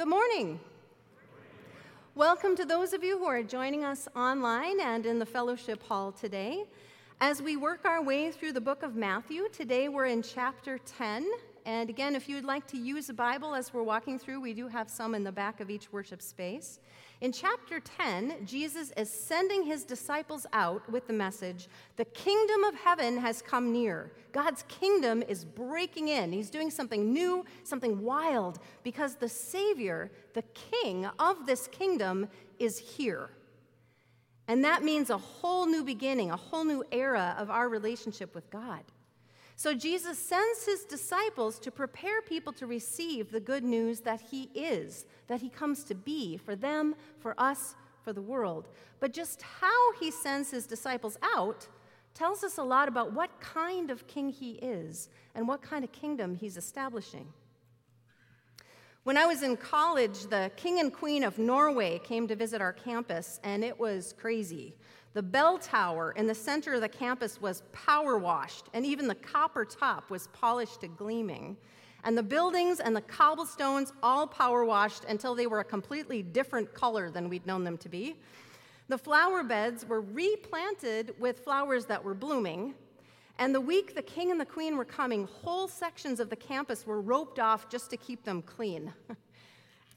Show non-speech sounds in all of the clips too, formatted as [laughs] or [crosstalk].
Good morning. Welcome to those of you who are joining us online and in the fellowship hall today. As we work our way through the book of Matthew, today we're in chapter 10. And again, if you'd like to use a Bible as we're walking through, we do have some in the back of each worship space. In chapter 10, Jesus is sending his disciples out with the message The kingdom of heaven has come near. God's kingdom is breaking in. He's doing something new, something wild, because the Savior, the King of this kingdom, is here. And that means a whole new beginning, a whole new era of our relationship with God. So Jesus sends his disciples to prepare people to receive the good news that he is, that he comes to be for them, for us, for the world. But just how he sends his disciples out tells us a lot about what kind of king he is and what kind of kingdom he's establishing. When I was in college, the king and queen of Norway came to visit our campus, and it was crazy. The bell tower in the center of the campus was power washed, and even the copper top was polished to gleaming. And the buildings and the cobblestones all power washed until they were a completely different color than we'd known them to be. The flower beds were replanted with flowers that were blooming. And the week the king and the queen were coming, whole sections of the campus were roped off just to keep them clean. [laughs]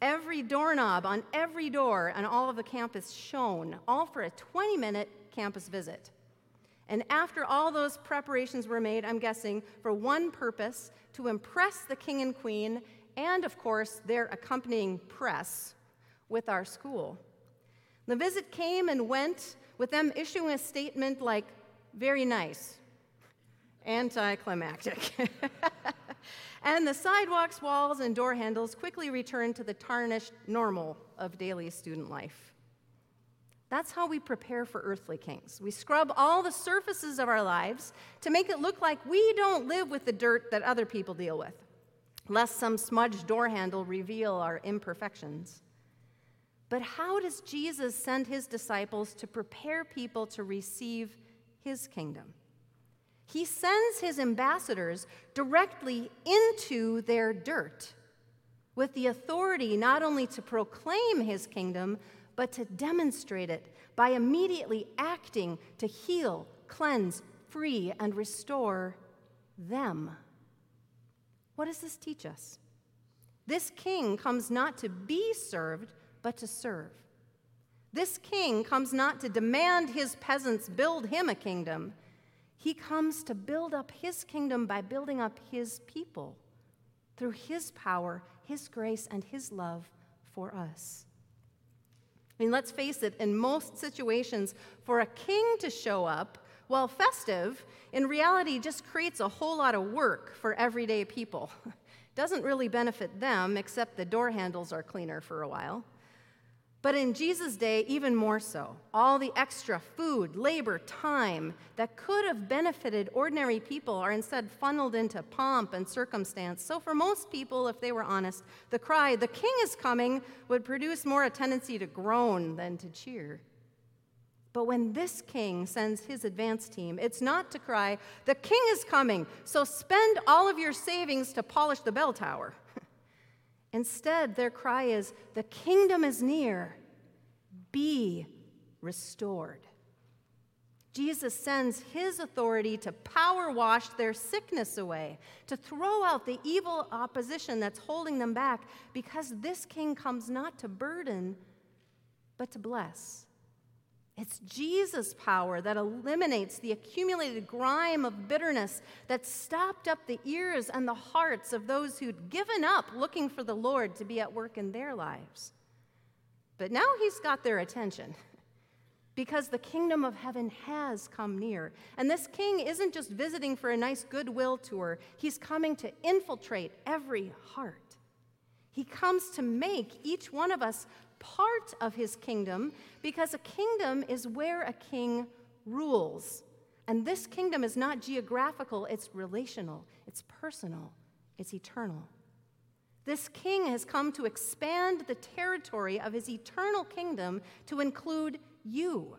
Every doorknob on every door on all of the campus shone, all for a 20 minute campus visit. And after all those preparations were made, I'm guessing, for one purpose to impress the king and queen, and of course, their accompanying press with our school. The visit came and went with them issuing a statement like, very nice, anticlimactic. [laughs] and the sidewalks, walls, and door handles quickly return to the tarnished normal of daily student life. That's how we prepare for earthly kings. We scrub all the surfaces of our lives to make it look like we don't live with the dirt that other people deal with, lest some smudged door handle reveal our imperfections. But how does Jesus send his disciples to prepare people to receive his kingdom? He sends his ambassadors directly into their dirt with the authority not only to proclaim his kingdom, but to demonstrate it by immediately acting to heal, cleanse, free, and restore them. What does this teach us? This king comes not to be served, but to serve. This king comes not to demand his peasants build him a kingdom, he comes to build up his kingdom by building up his people through his power, his grace, and his love for us. I mean, let's face it, in most situations, for a king to show up, while festive, in reality just creates a whole lot of work for everyday people. [laughs] Doesn't really benefit them, except the door handles are cleaner for a while. But in Jesus' day, even more so. All the extra food, labor, time that could have benefited ordinary people are instead funneled into pomp and circumstance. So, for most people, if they were honest, the cry, the king is coming, would produce more a tendency to groan than to cheer. But when this king sends his advance team, it's not to cry, the king is coming, so spend all of your savings to polish the bell tower. Instead, their cry is, The kingdom is near, be restored. Jesus sends his authority to power wash their sickness away, to throw out the evil opposition that's holding them back, because this king comes not to burden, but to bless. It's Jesus' power that eliminates the accumulated grime of bitterness that stopped up the ears and the hearts of those who'd given up looking for the Lord to be at work in their lives. But now he's got their attention [laughs] because the kingdom of heaven has come near. And this king isn't just visiting for a nice goodwill tour, he's coming to infiltrate every heart. He comes to make each one of us part of his kingdom because a kingdom is where a king rules. And this kingdom is not geographical, it's relational, it's personal, it's eternal. This king has come to expand the territory of his eternal kingdom to include you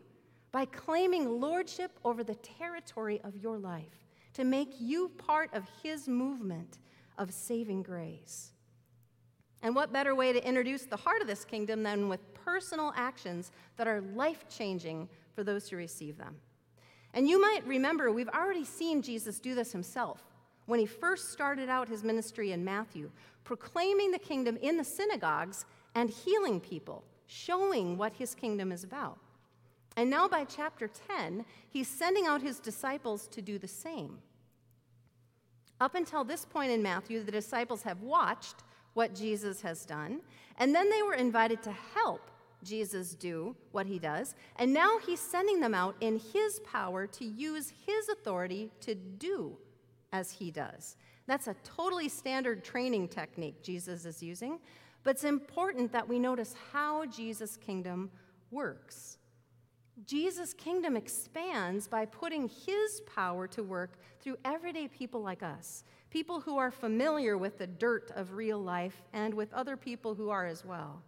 by claiming lordship over the territory of your life, to make you part of his movement of saving grace. And what better way to introduce the heart of this kingdom than with personal actions that are life changing for those who receive them? And you might remember, we've already seen Jesus do this himself when he first started out his ministry in Matthew, proclaiming the kingdom in the synagogues and healing people, showing what his kingdom is about. And now, by chapter 10, he's sending out his disciples to do the same. Up until this point in Matthew, the disciples have watched what Jesus has done, and then they were invited to help Jesus do what he does, and now he's sending them out in his power to use his authority to do as he does. That's a totally standard training technique Jesus is using, but it's important that we notice how Jesus' kingdom works. Jesus' kingdom expands by putting his power to work through everyday people like us, people who are familiar with the dirt of real life and with other people who are as well.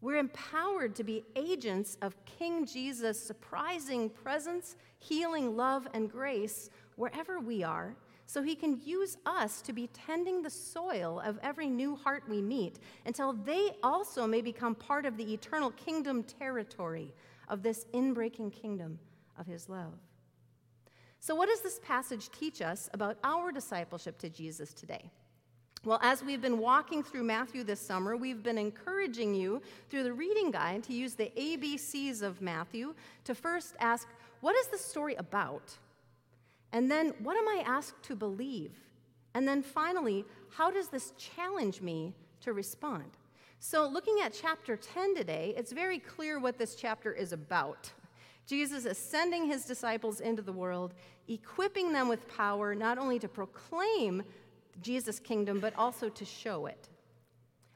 We're empowered to be agents of King Jesus' surprising presence, healing, love, and grace wherever we are, so he can use us to be tending the soil of every new heart we meet until they also may become part of the eternal kingdom territory of this inbreaking kingdom of his love. So, what does this passage teach us about our discipleship to Jesus today? Well, as we've been walking through Matthew this summer, we've been encouraging you through the reading guide to use the ABCs of Matthew to first ask, what is the story about? And then, what am I asked to believe? And then finally, how does this challenge me to respond? So, looking at chapter 10 today, it's very clear what this chapter is about. Jesus is sending his disciples into the world, equipping them with power not only to proclaim Jesus' kingdom, but also to show it.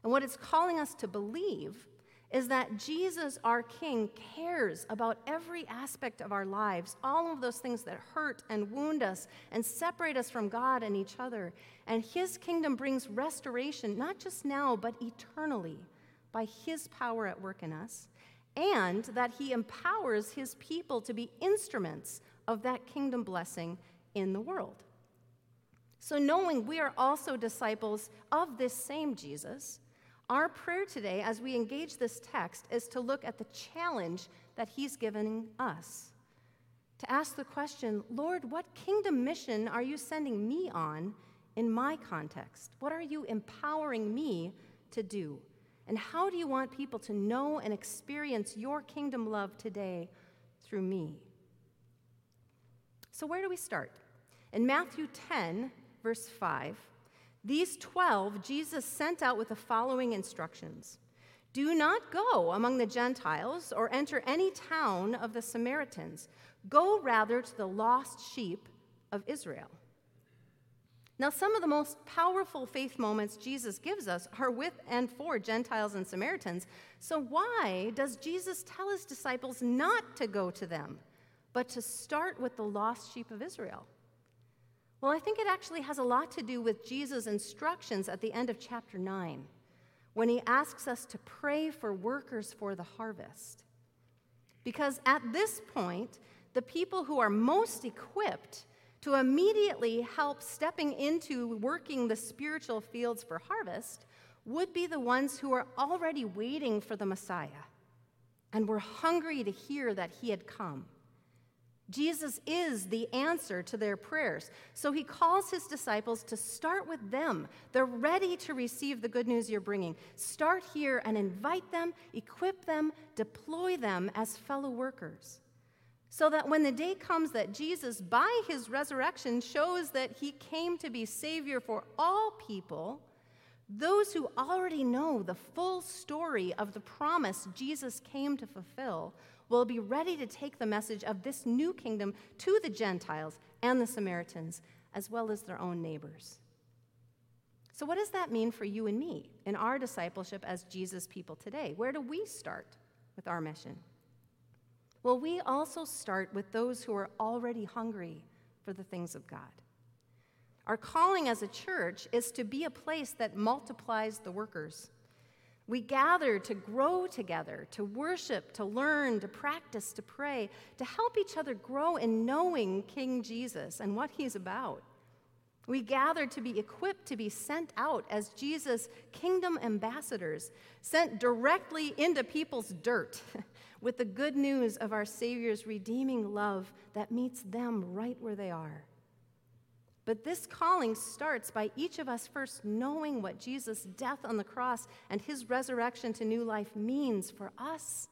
And what it's calling us to believe is that Jesus, our King, cares about every aspect of our lives, all of those things that hurt and wound us and separate us from God and each other. And His kingdom brings restoration, not just now, but eternally, by His power at work in us, and that He empowers His people to be instruments of that kingdom blessing in the world. So, knowing we are also disciples of this same Jesus, our prayer today, as we engage this text, is to look at the challenge that he's given us. To ask the question, Lord, what kingdom mission are you sending me on in my context? What are you empowering me to do? And how do you want people to know and experience your kingdom love today through me? So, where do we start? In Matthew 10, verse 5, these 12 Jesus sent out with the following instructions Do not go among the Gentiles or enter any town of the Samaritans. Go rather to the lost sheep of Israel. Now, some of the most powerful faith moments Jesus gives us are with and for Gentiles and Samaritans. So, why does Jesus tell his disciples not to go to them, but to start with the lost sheep of Israel? Well, I think it actually has a lot to do with Jesus' instructions at the end of chapter 9 when he asks us to pray for workers for the harvest. Because at this point, the people who are most equipped to immediately help stepping into working the spiritual fields for harvest would be the ones who are already waiting for the Messiah and were hungry to hear that he had come. Jesus is the answer to their prayers. So he calls his disciples to start with them. They're ready to receive the good news you're bringing. Start here and invite them, equip them, deploy them as fellow workers. So that when the day comes that Jesus, by his resurrection, shows that he came to be Savior for all people, those who already know the full story of the promise Jesus came to fulfill will be ready to take the message of this new kingdom to the Gentiles and the Samaritans, as well as their own neighbors. So, what does that mean for you and me in our discipleship as Jesus people today? Where do we start with our mission? Well, we also start with those who are already hungry for the things of God. Our calling as a church is to be a place that multiplies the workers we gather to grow together, to worship, to learn, to practice, to pray, to help each other grow in knowing King Jesus and what he's about. We gather to be equipped to be sent out as Jesus' kingdom ambassadors, sent directly into people's dirt [laughs] with the good news of our Savior's redeeming love that meets them right where they are. But this calling starts by each of us first knowing what Jesus' death on the cross and his resurrection to new life means for us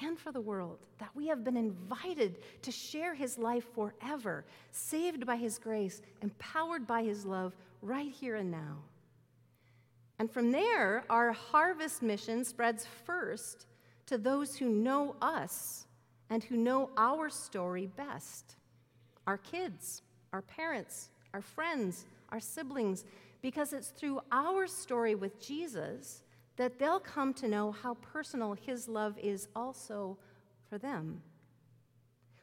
and for the world. That we have been invited to share his life forever, saved by his grace, empowered by his love right here and now. And from there, our harvest mission spreads first to those who know us and who know our story best our kids our parents, our friends, our siblings, because it's through our story with Jesus that they'll come to know how personal his love is also for them.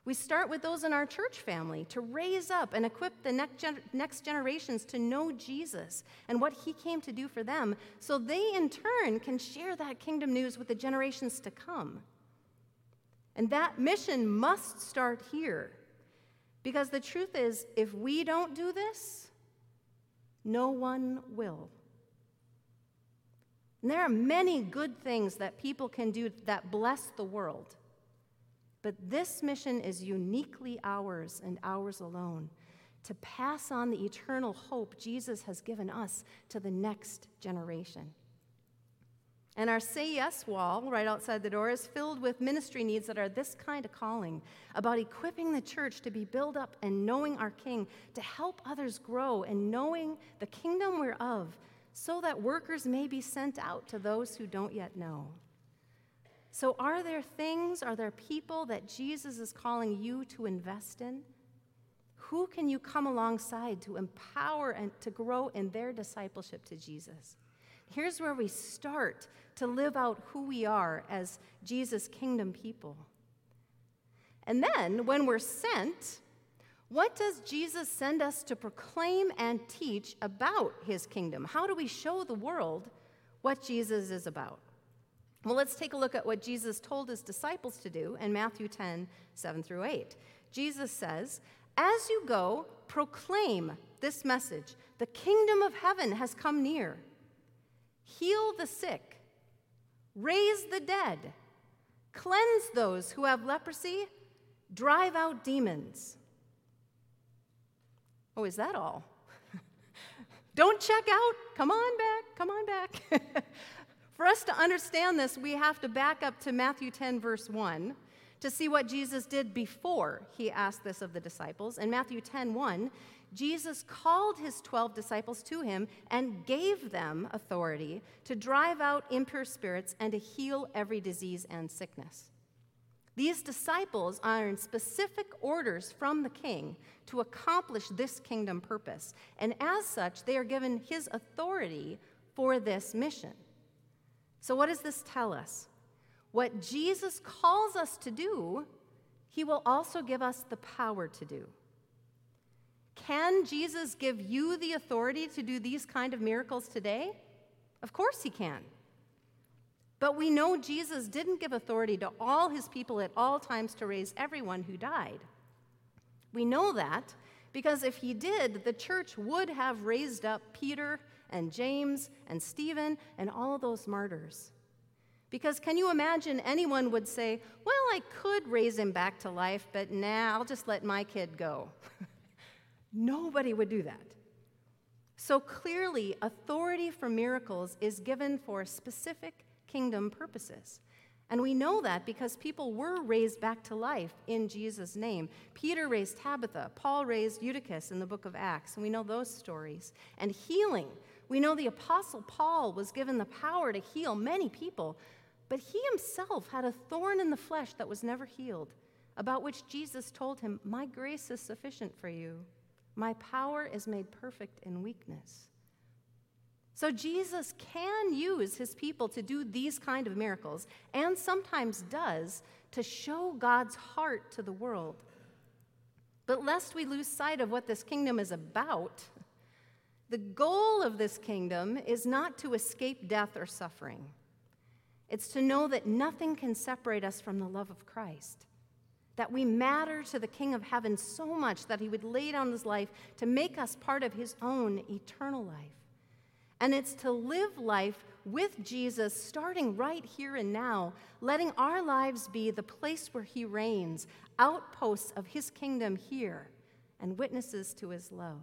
We start with those in our church family to raise up and equip the next, next generations to know Jesus and what he came to do for them, so they in turn can share that kingdom news with the generations to come. And that mission must start here because the truth is, if we don't do this, no one will. And there are many good things that people can do that bless the world. But this mission is uniquely ours and ours alone to pass on the eternal hope Jesus has given us to the next generation. And our Say Yes wall right outside the door is filled with ministry needs that are this kind of calling about equipping the church to be built up and knowing our King, to help others grow and knowing the kingdom we're of, so that workers may be sent out to those who don't yet know. So, are there things, are there people that Jesus is calling you to invest in? Who can you come alongside to empower and to grow in their discipleship to Jesus? Here's where we start to live out who we are as Jesus' kingdom people. And then, when we're sent, what does Jesus send us to proclaim and teach about his kingdom? How do we show the world what Jesus is about? Well, let's take a look at what Jesus told his disciples to do in Matthew 10 7 through 8. Jesus says, As you go, proclaim this message the kingdom of heaven has come near heal the sick, raise the dead, cleanse those who have leprosy, drive out demons. Oh, is that all? [laughs] Don't check out. Come on back. Come on back. [laughs] For us to understand this, we have to back up to Matthew 10, verse 1, to see what Jesus did before he asked this of the disciples. In Matthew 10, 1, Jesus called his 12 disciples to him and gave them authority to drive out impure spirits and to heal every disease and sickness. These disciples are in specific orders from the king to accomplish this kingdom purpose, and as such, they are given his authority for this mission. So, what does this tell us? What Jesus calls us to do, he will also give us the power to do. Can Jesus give you the authority to do these kind of miracles today? Of course he can. But we know Jesus didn't give authority to all his people at all times to raise everyone who died. We know that because if he did, the church would have raised up Peter and James and Stephen and all those martyrs. Because can you imagine anyone would say, Well, I could raise him back to life, but nah, I'll just let my kid go. [laughs] Nobody would do that. So clearly, authority for miracles is given for specific kingdom purposes. And we know that because people were raised back to life in Jesus' name. Peter raised Tabitha, Paul raised Eutychus in the book of Acts, and we know those stories. And healing, we know the Apostle Paul was given the power to heal many people, but he himself had a thorn in the flesh that was never healed, about which Jesus told him, My grace is sufficient for you. My power is made perfect in weakness. So Jesus can use his people to do these kind of miracles and sometimes does to show God's heart to the world. But lest we lose sight of what this kingdom is about, the goal of this kingdom is not to escape death or suffering. It's to know that nothing can separate us from the love of Christ that we matter to the King of heaven so much that he would lay down his life to make us part of his own eternal life. And it's to live life with Jesus, starting right here and now, letting our lives be the place where he reigns, outposts of his kingdom here, and witnesses to his love.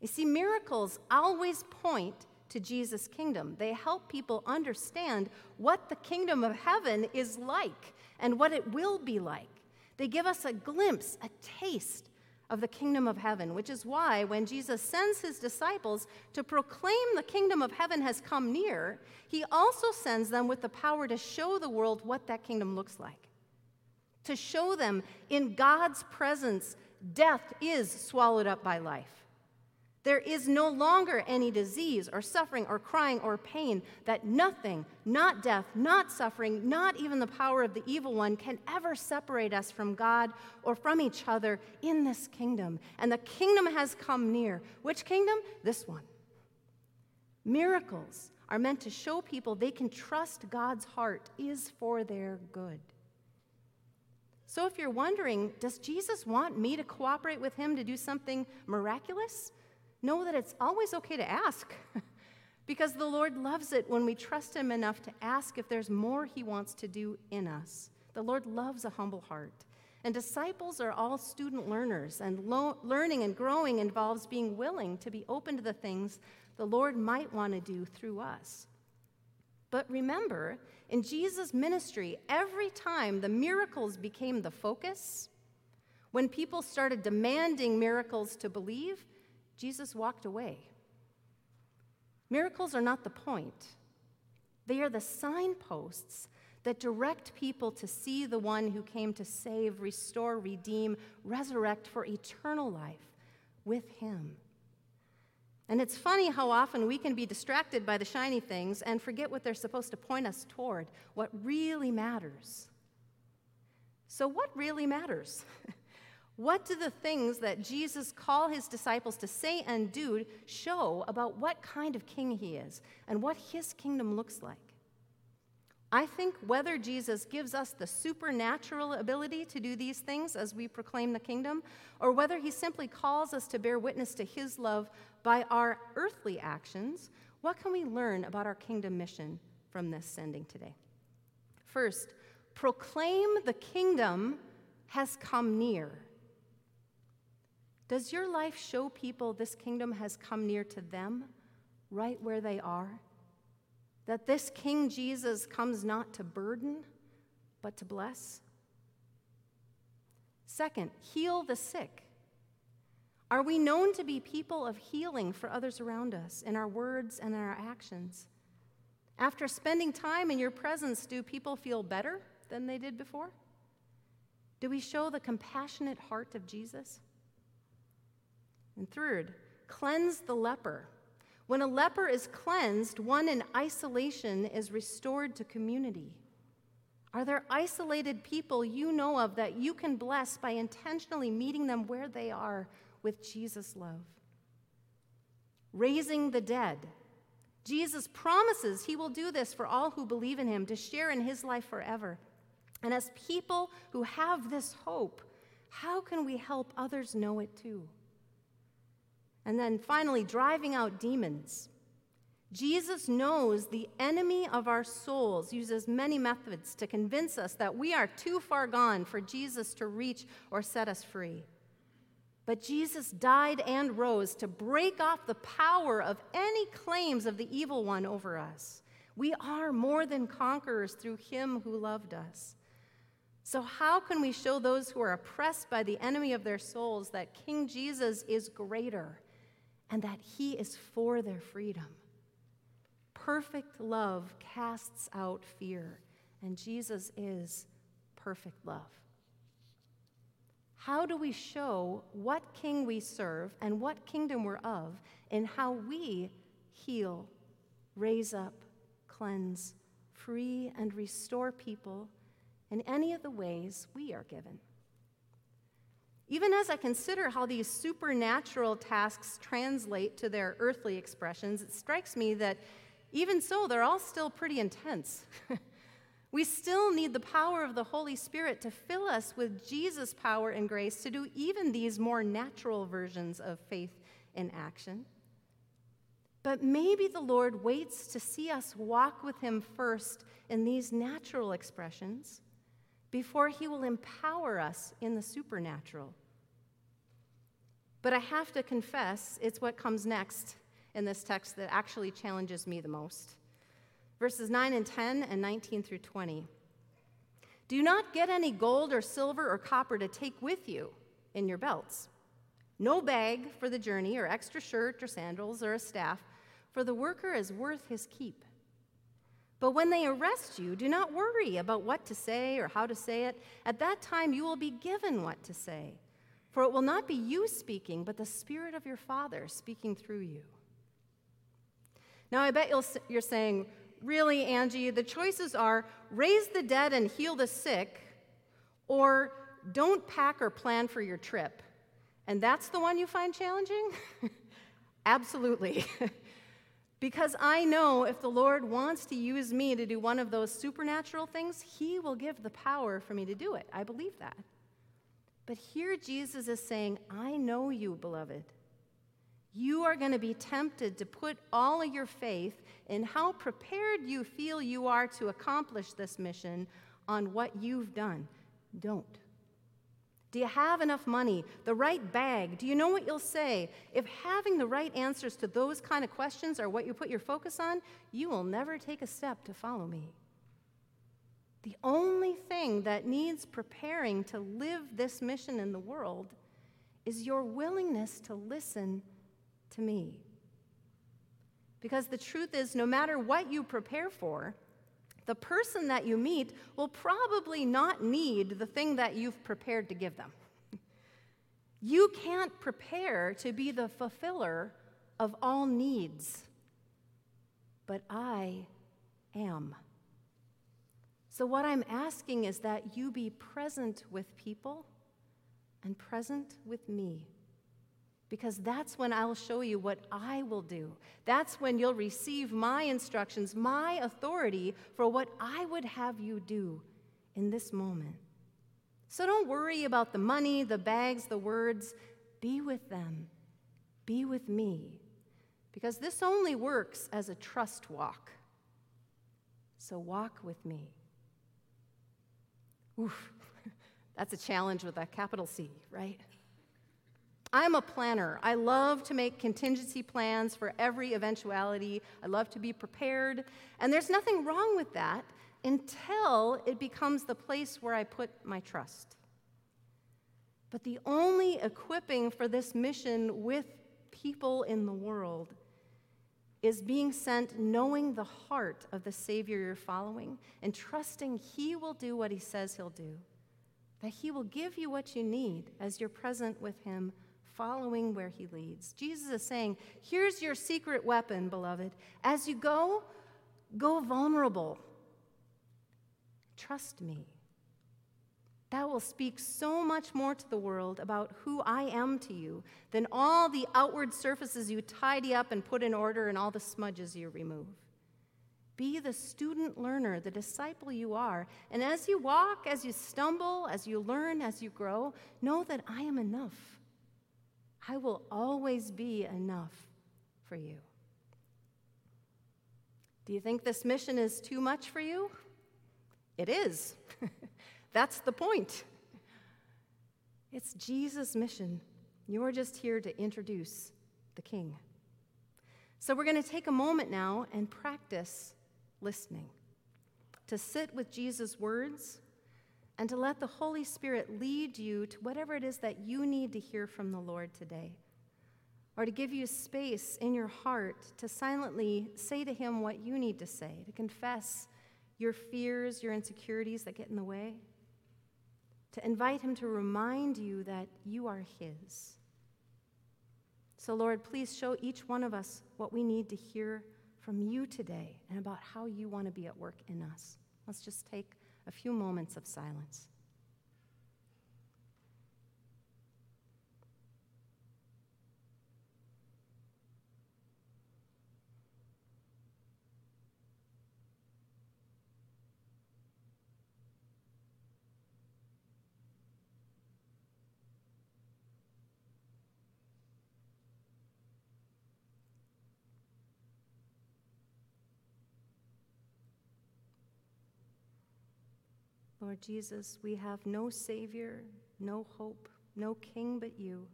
You see, miracles always point to Jesus' kingdom. They help people understand what the kingdom of heaven is like and what it will be like. They give us a glimpse, a taste of the kingdom of heaven, which is why when Jesus sends his disciples to proclaim the kingdom of heaven has come near, he also sends them with the power to show the world what that kingdom looks like. To show them in God's presence, death is swallowed up by life. There is no longer any disease or suffering or crying or pain that nothing, not death, not suffering, not even the power of the evil one, can ever separate us from God or from each other in this kingdom. And the kingdom has come near. Which kingdom? This one. Miracles are meant to show people they can trust God's heart is for their good. So if you're wondering, does Jesus want me to cooperate with him to do something miraculous? Know that it's always okay to ask [laughs] because the Lord loves it when we trust Him enough to ask if there's more He wants to do in us. The Lord loves a humble heart. And disciples are all student learners, and lo- learning and growing involves being willing to be open to the things the Lord might want to do through us. But remember, in Jesus' ministry, every time the miracles became the focus, when people started demanding miracles to believe, Jesus walked away. Miracles are not the point, they are the signposts that direct people to see the one who came to save, restore, redeem, resurrect for eternal life with him. And it's funny how often we can be distracted by the shiny things and forget what they're supposed to point us toward, what really matters. So, what really matters? [laughs] What do the things that Jesus call his disciples to say and do show about what kind of king he is and what his kingdom looks like? I think whether Jesus gives us the supernatural ability to do these things as we proclaim the kingdom, or whether he simply calls us to bear witness to his love by our earthly actions, what can we learn about our kingdom mission from this sending today? First, proclaim the kingdom has come near. Does your life show people this kingdom has come near to them, right where they are? That this King Jesus comes not to burden, but to bless? Second, heal the sick. Are we known to be people of healing for others around us in our words and in our actions? After spending time in your presence, do people feel better than they did before? Do we show the compassionate heart of Jesus? And third, cleanse the leper. When a leper is cleansed, one in isolation is restored to community. Are there isolated people you know of that you can bless by intentionally meeting them where they are with Jesus' love? Raising the dead. Jesus promises he will do this for all who believe in him to share in his life forever. And as people who have this hope, how can we help others know it too? And then finally, driving out demons. Jesus knows the enemy of our souls uses many methods to convince us that we are too far gone for Jesus to reach or set us free. But Jesus died and rose to break off the power of any claims of the evil one over us. We are more than conquerors through him who loved us. So, how can we show those who are oppressed by the enemy of their souls that King Jesus is greater? And that He is for their freedom. Perfect love casts out fear, and Jesus is perfect love. How do we show what king we serve and what kingdom we're of in how we heal, raise up, cleanse, free, and restore people in any of the ways we are given? Even as I consider how these supernatural tasks translate to their earthly expressions, it strikes me that even so, they're all still pretty intense. [laughs] We still need the power of the Holy Spirit to fill us with Jesus' power and grace to do even these more natural versions of faith in action. But maybe the Lord waits to see us walk with Him first in these natural expressions before He will empower us in the supernatural. But I have to confess, it's what comes next in this text that actually challenges me the most. Verses 9 and 10 and 19 through 20. Do not get any gold or silver or copper to take with you in your belts. No bag for the journey, or extra shirt or sandals or a staff, for the worker is worth his keep. But when they arrest you, do not worry about what to say or how to say it. At that time, you will be given what to say. For it will not be you speaking, but the Spirit of your Father speaking through you. Now, I bet you're saying, really, Angie, the choices are raise the dead and heal the sick, or don't pack or plan for your trip. And that's the one you find challenging? [laughs] Absolutely. [laughs] because I know if the Lord wants to use me to do one of those supernatural things, He will give the power for me to do it. I believe that. But here Jesus is saying, I know you, beloved. You are going to be tempted to put all of your faith in how prepared you feel you are to accomplish this mission on what you've done. Don't. Do you have enough money? The right bag? Do you know what you'll say? If having the right answers to those kind of questions are what you put your focus on, you will never take a step to follow me. The only thing that needs preparing to live this mission in the world is your willingness to listen to me. Because the truth is, no matter what you prepare for, the person that you meet will probably not need the thing that you've prepared to give them. You can't prepare to be the fulfiller of all needs, but I am. So, what I'm asking is that you be present with people and present with me. Because that's when I'll show you what I will do. That's when you'll receive my instructions, my authority for what I would have you do in this moment. So don't worry about the money, the bags, the words. Be with them. Be with me. Because this only works as a trust walk. So walk with me. Oof, [laughs] that's a challenge with a capital C, right? I'm a planner. I love to make contingency plans for every eventuality. I love to be prepared. And there's nothing wrong with that until it becomes the place where I put my trust. But the only equipping for this mission with people in the world is being sent knowing the heart of the Savior you're following and trusting He will do what He says He'll do, that He will give you what you need as you're present with Him, following where He leads. Jesus is saying, Here's your secret weapon, beloved. As you go, go vulnerable. Trust me. That will speak so much more to the world about who I am to you than all the outward surfaces you tidy up and put in order and all the smudges you remove. Be the student learner, the disciple you are. And as you walk, as you stumble, as you learn, as you grow, know that I am enough. I will always be enough for you. Do you think this mission is too much for you? It is. [laughs] That's the point. It's Jesus' mission. You're just here to introduce the King. So we're going to take a moment now and practice listening, to sit with Jesus' words, and to let the Holy Spirit lead you to whatever it is that you need to hear from the Lord today. Or to give you space in your heart to silently say to Him what you need to say, to confess your fears, your insecurities that get in the way to invite Him to remind you that you are His. So, Lord, please show each one of us what we need to hear from you today and about how you want to be at work in us. Let's just take a few moments of silence. Lord Jesus, we have no Savior, no hope, no King but you.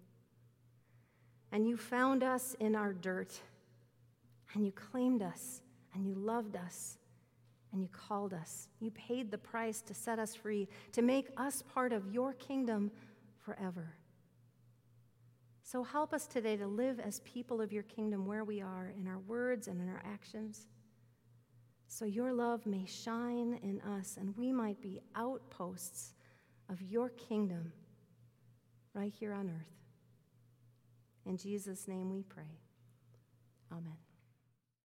And you found us in our dirt, and you claimed us, and you loved us, and you called us. You paid the price to set us free, to make us part of your kingdom forever. So help us today to live as people of your kingdom where we are, in our words and in our actions, so your love may shine in us and we might be outposts of your kingdom right here on earth. In Jesus' name we pray. Amen.